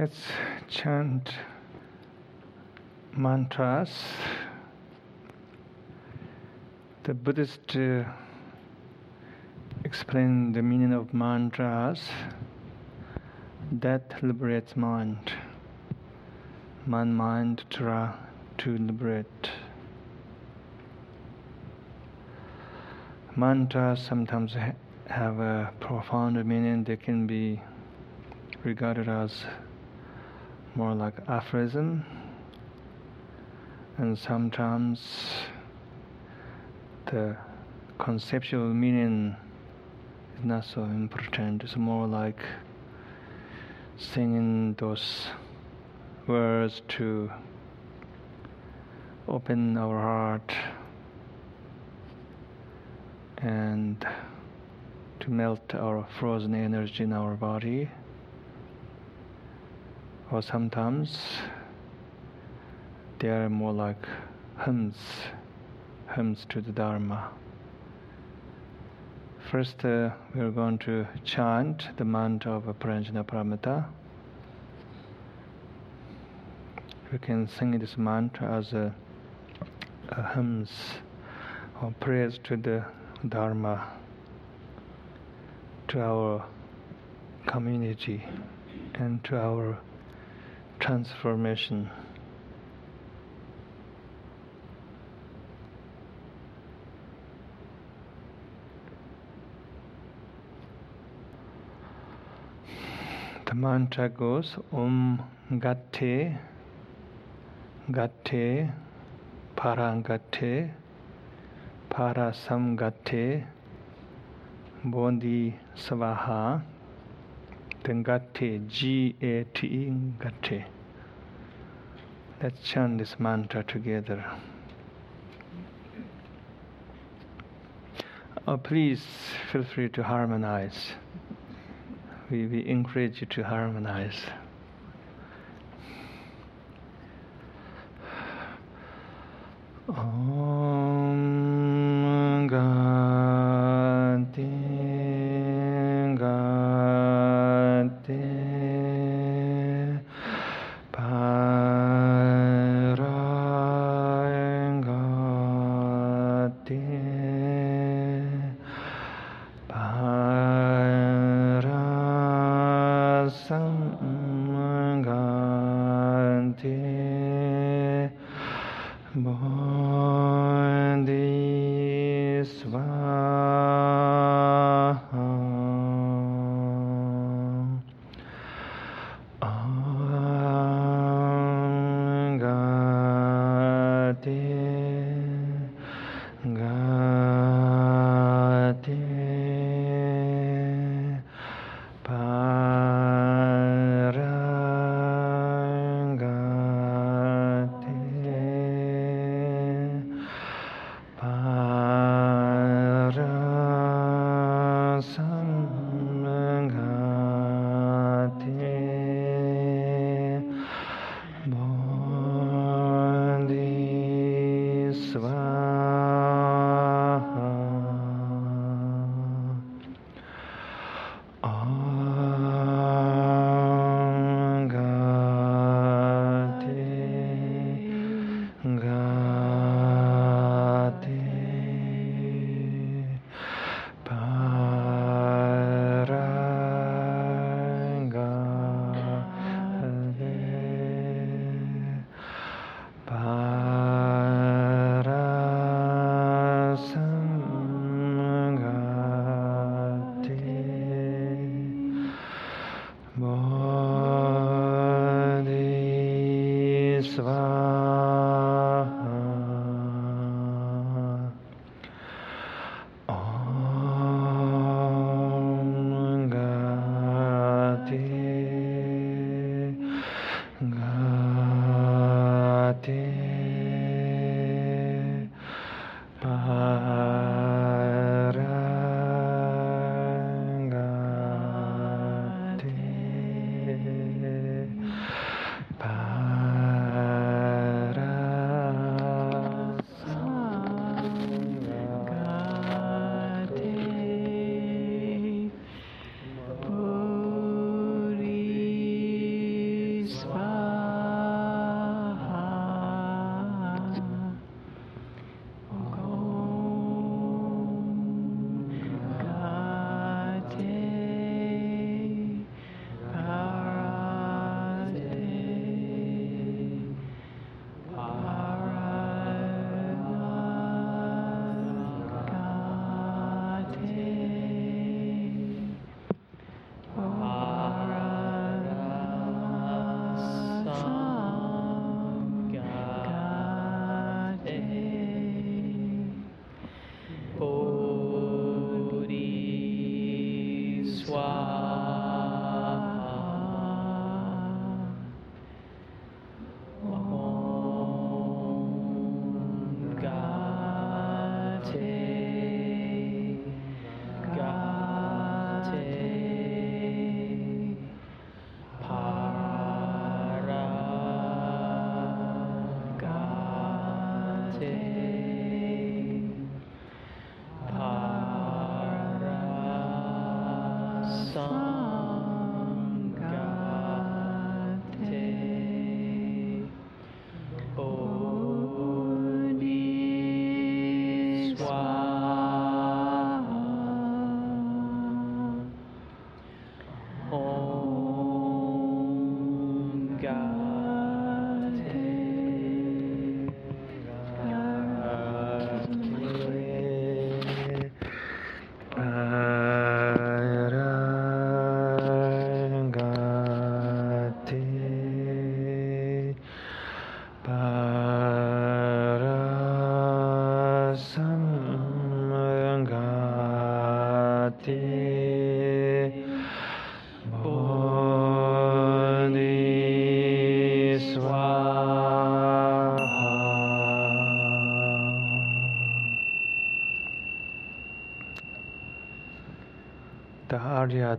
Let's chant mantras. The Buddhist uh, explain the meaning of mantras that liberates mind. Man mind tra to liberate. Mantras sometimes ha- have a profound meaning. They can be regarded as more like aphorism, and sometimes the conceptual meaning is not so important. It's more like singing those words to open our heart and to melt our frozen energy in our body or sometimes they are more like hymns, hymns to the Dharma. First, uh, we are going to chant the mantra of Prajna Paramita. We can sing this mantra as a, a hymns or prayers to the Dharma, to our community, and to our transformation. The mantra goes Om Gate Gate Paragate Parasamgate Bodhi Savaha then Gate, G A T E. Let's chant this mantra together. Oh, please feel free to harmonize. We, we encourage you to harmonize. Om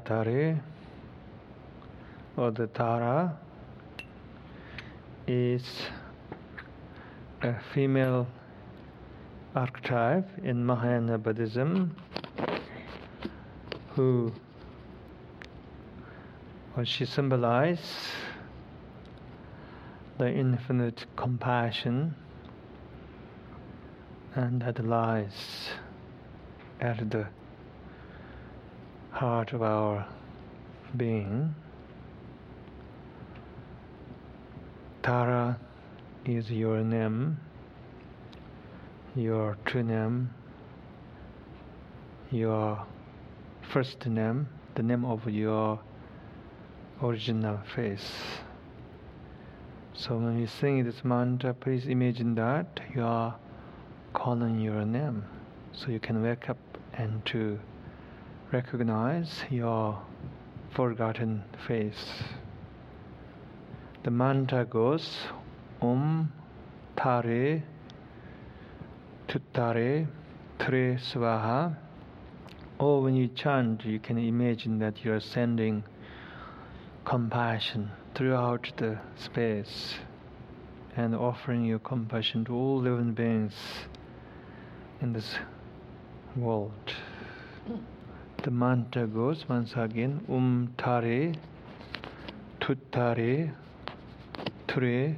Tare or the Tara is a female archetype in Mahayana Buddhism who what she symbolizes the infinite compassion and that lies at the heart of our being. Tara is your name, your true name, your first name, the name of your original face. So when you sing this mantra, please imagine that you are calling your name, so you can wake up and to recognize your forgotten face. The mantra goes um, Om Tare Tuttare Ture Swaha. Or when you chant, you can imagine that you are sending compassion throughout the space and offering your compassion to all living beings in this world. The mantra goes once again Um Tare Tuttare Ture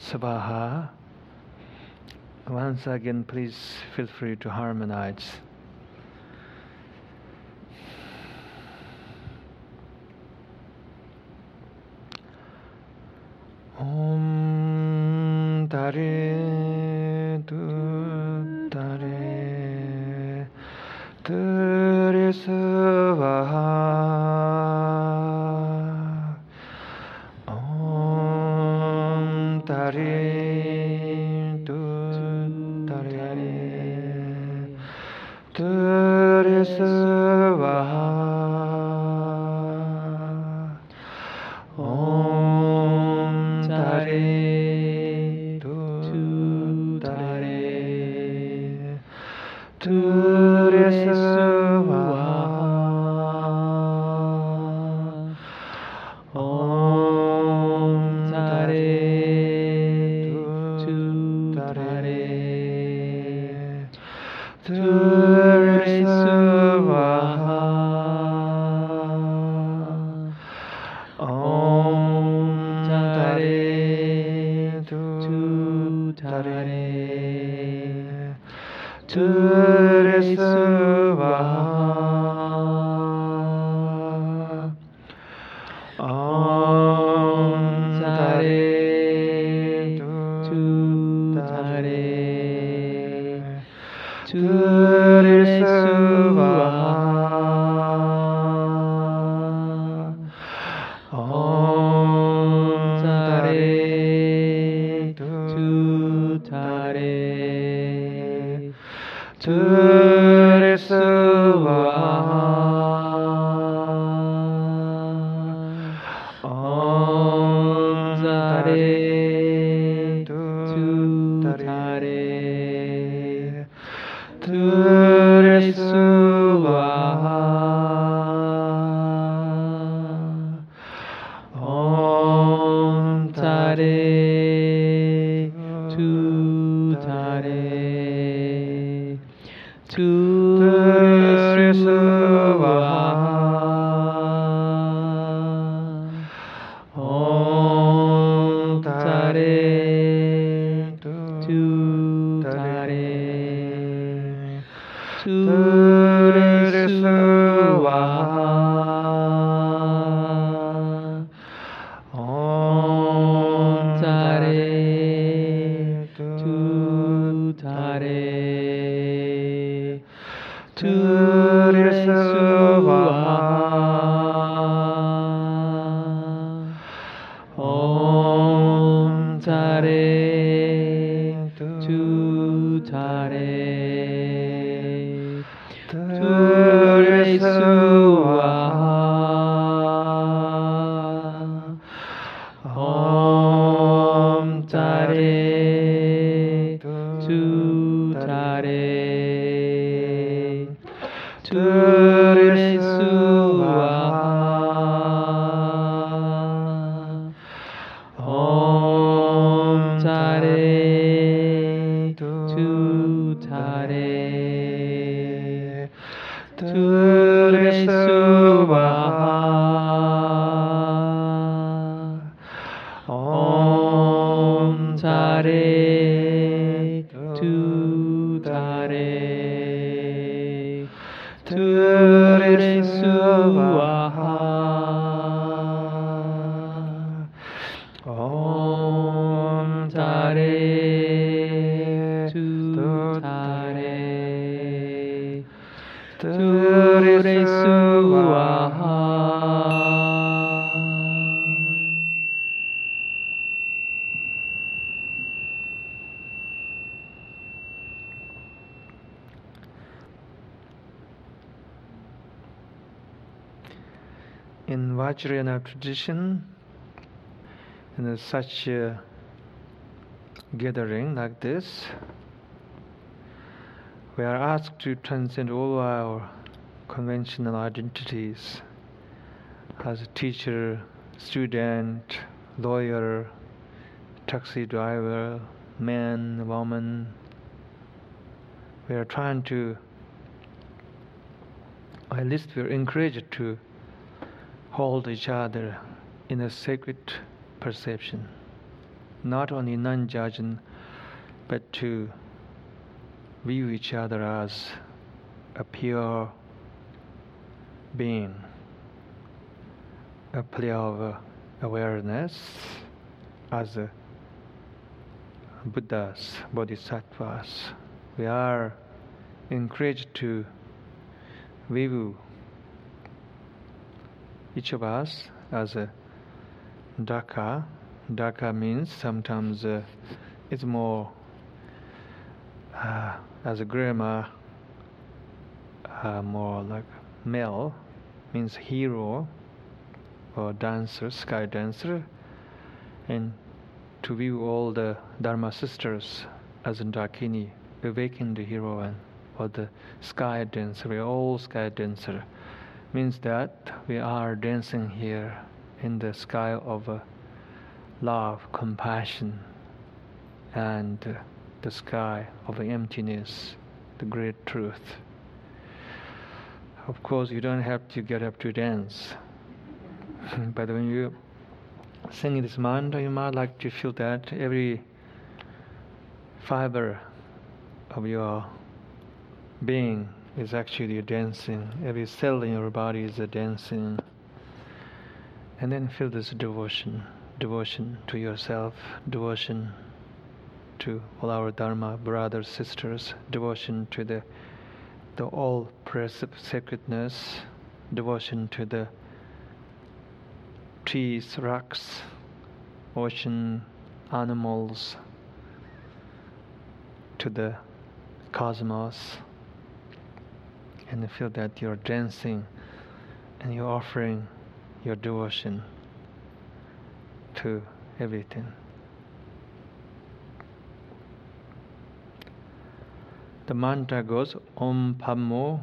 Svaha. Once again, please feel free to harmonize. Om Tare Svaha 하리 들을 수 In Vajrayana tradition, in such a gathering like this, we are asked to transcend all our conventional identities as a teacher, student, lawyer, taxi driver, man, woman. We are trying to, at least we are encouraged to hold each other in a sacred perception, not only non judging, but to view each other as a pure being, a play of awareness as a Buddhas, Bodhisattvas. We are encouraged to view each of us as a Daka. Daka means sometimes uh, it's more uh, as a grammar, uh, more like male means hero or dancer, sky dancer, and to view all the Dharma sisters as a Dakini, awakened and or the sky dancer. All sky dancer means that we are dancing here in the sky of uh, love, compassion, and uh, the sky of emptiness, the great truth. Of course, you don't have to get up to dance, but when you sing this mantra, you might like to feel that every fiber of your being is actually a dancing. Every cell in your body is a dancing. And then feel this devotion, devotion to yourself, devotion to all our Dharma brothers, sisters, devotion to the the all sacredness, devotion to the trees, rocks, ocean, animals, to the cosmos and you feel that you're dancing and you're offering your devotion to everything. The mantra goes Om Padmo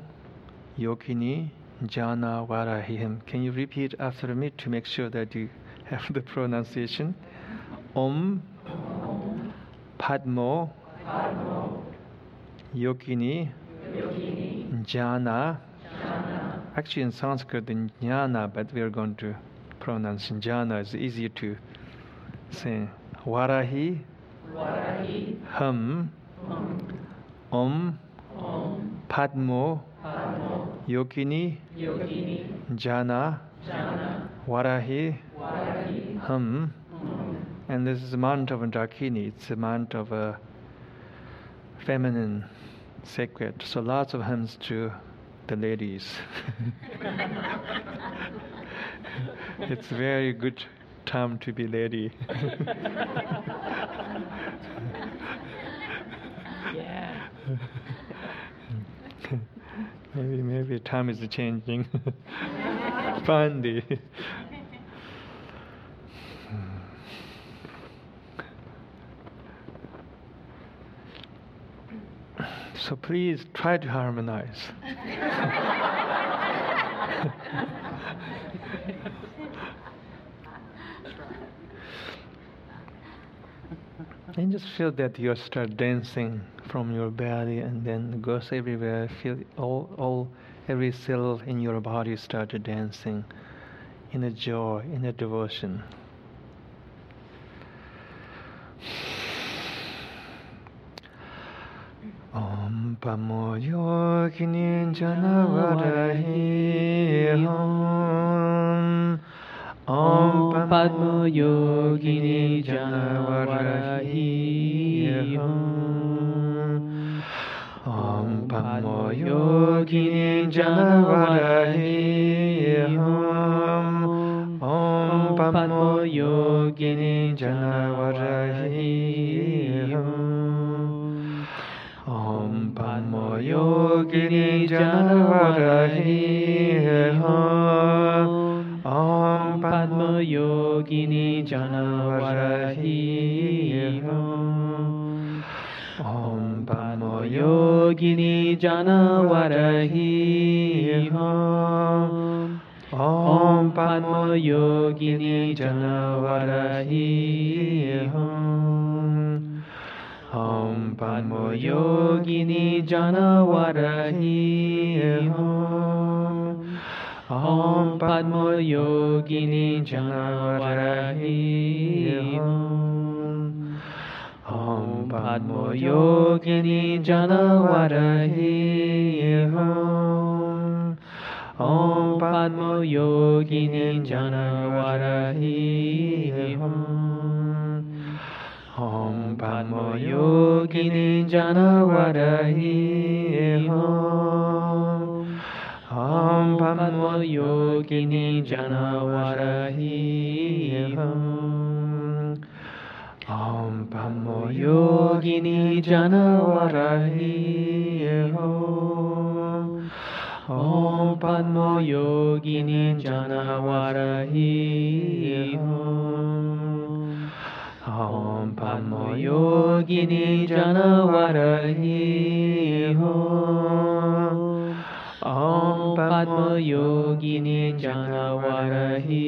Yogini Jana Varahihim. Can you repeat after me to make sure that you have the pronunciation? Om Padmo Yogini Jana. Actually, in Sanskrit, in Jnana, but we are going to pronounce Jana. It's easier to say. Varahi, Hum, Om, Padmo, Yogini, Jana, Varahi, Hum. And this is the mantra of Dakini. It's a mantra of a feminine sacred. So lots of hymns to the ladies. it's very good time to be lady. yeah. maybe maybe time is changing. Finally. So please try to harmonize. and just feel that you start dancing from your belly and then goes everywhere. Feel all, all every cell in your body start dancing in a joy, in a devotion. Pamoyogini Janavarahi Om Om Padmoyogini Janavarahi Om Om Padmoyogini Janavarahi Om Om Padmoyogini Janavarahi Yogini जनवरहि Om पद्मयोगिनी जनवरहि Om पद्मयोगिनी जनवरहि Om पद्मयोगिनी जनवरहि Om Padma Yogini Jana Janavarahi Om Padma Yogini Jana Janavarahi Om Padma Yogini Jana Janavarahi Om Padma Yogini Padmayogini Janavarahi Om Om Padmo Yogini Janavarahi Om Om Padmo Yogini Janavarahi Om Om Padmo Yogini Janavarahi Om Om Om Yogini Janavarahi Om ॐ पन्मयोगिनि जनवरहि हो ॐ पद्मयोगिनि जनवरहि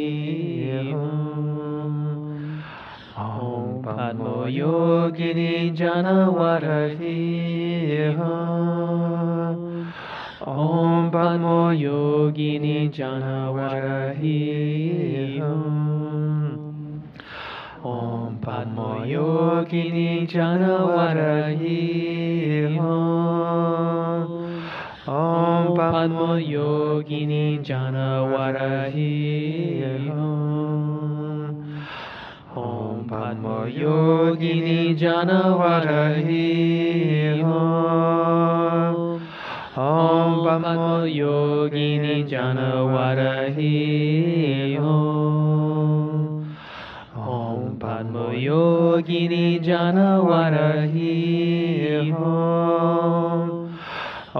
ॐ पद्मयोगिनि जनवरहि ॐ पद्मयोगिनि जनवरहि ॐ पद्मयोगिनी जनवरहि ॐ पद्मयोगिनी जनवरहि ॐ पद्मयोगिनी जनवरहि ॐ पद्मयोगिनी जनवरहि ॐ आत्मयोगिनी जानवरहि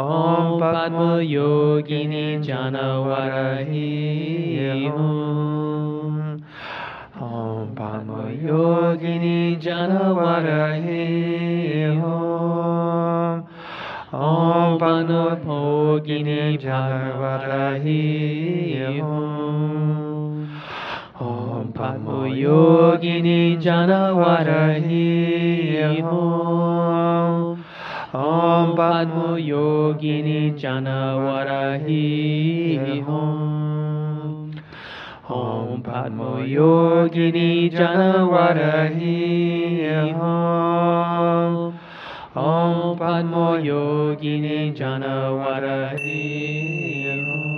ॐ पद्मयोगिनी जानवरहि ॐ पद्मयोगिनी जानवरहि ॐ पद्मभोगिनी जानवरहि हो Yogini Janavarahi Om Om Pano Bhogini Janavarahi Om Om Padmo Yogini Janavarahi Om Om Padmo Yogini Janavarahi Om Om Padmo Yogini Janavarahi Om Om Padmo Yogini Janavarahi Om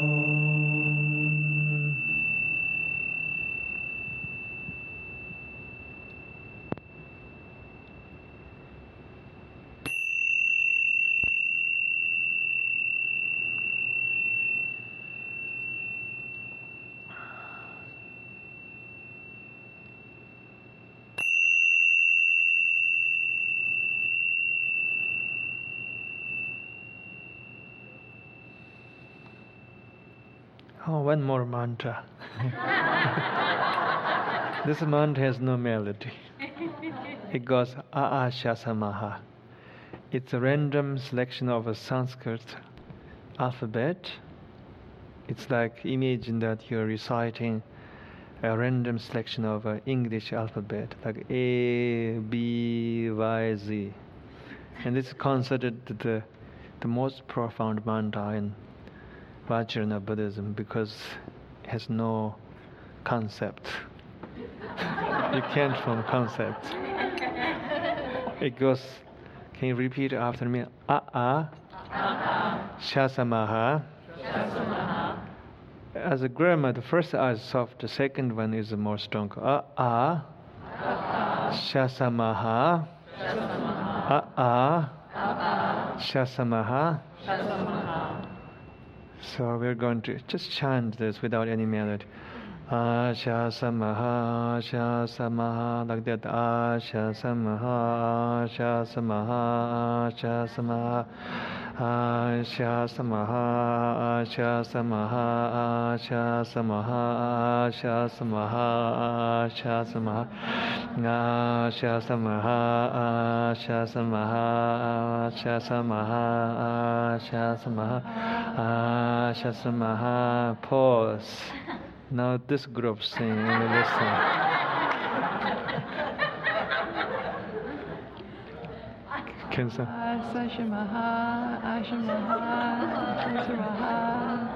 Oh, one more mantra. this mantra has no melody. It goes A A It's a random selection of a Sanskrit alphabet. It's like imagine that you're reciting a random selection of an English alphabet, like A, B, Y, Z. And this is considered the, the most profound mantra in Vajrayana Buddhism because it has no concept. you can't form concept. It goes, can you repeat after me? Ah ah. Shasamaha. As a grammar, the first A is soft, the second one is more strong. Ah ah. Shasamaha. A A Shasamaha. So we're going to just chant this without any melody. Asha samaha, asha samaha, like that. Asha samaha, asha samaha, asha samaha. Asha samaha, asha samaha, asha samaha, asha samaha, asha samaha. Asha samaha, asha samaha, asha samaha, asha samaha, asha samaha. Pause. Now this group sing and we listen. Can some? Asashamaha, Ashamaha, Ashamaha.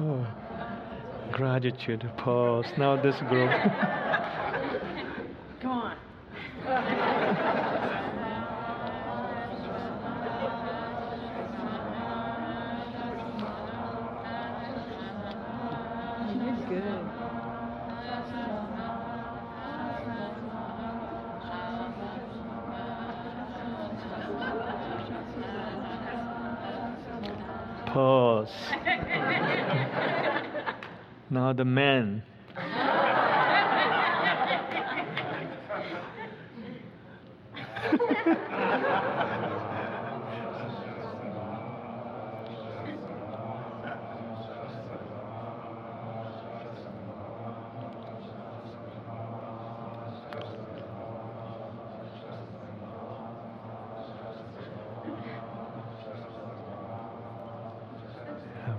Oh, gratitude. Pause. Now this group. Come on. You're good. Pause. Now the man.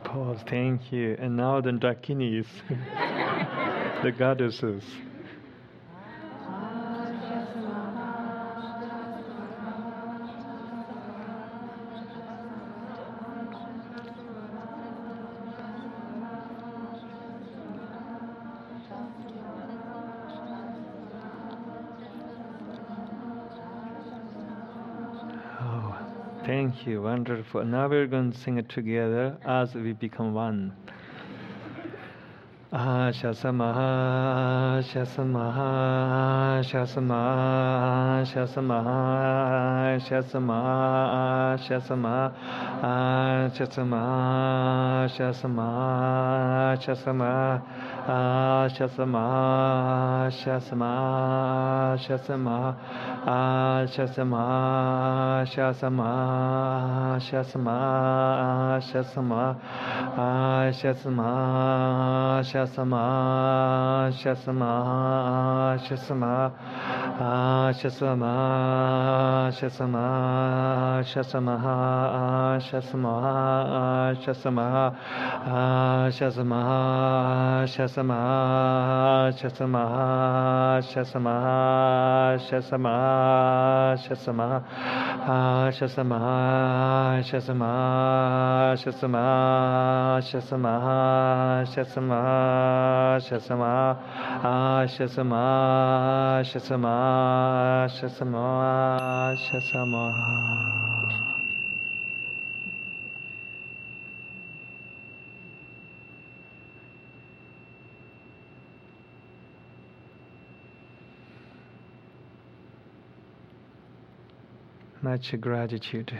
Pause, thank you. And now the Dakinis, the goddesses. Thank you, wonderful. Now we're going to sing it together as we become one. Shasamaha, Shasamaha, Shasamaha, Shasamaha, Shasamaha, Shasamaha, Shasamaha, Shasamaha, Shasamaha, Shasamaha, Shasamaha, Shasamaha, Shasamaha, Shasamaha, Shasamaha, Shasamaha, Shasamaha, Shasamaha, Shasamaha, Shasamaha, Shasamaha, Shasamaha, Shasamaha, Shasamaha, Shasamaha, Shasamaha, Shasamaha, Shasamaha, Shasamaha, Shasamaha, Shasamaha, Shasamaha, Shasamaha, Shasamaha, Shasamaha, Shasamaha, Shasamaha, Shasamaha, Shasamaha, Shasamaha, Much gratitude.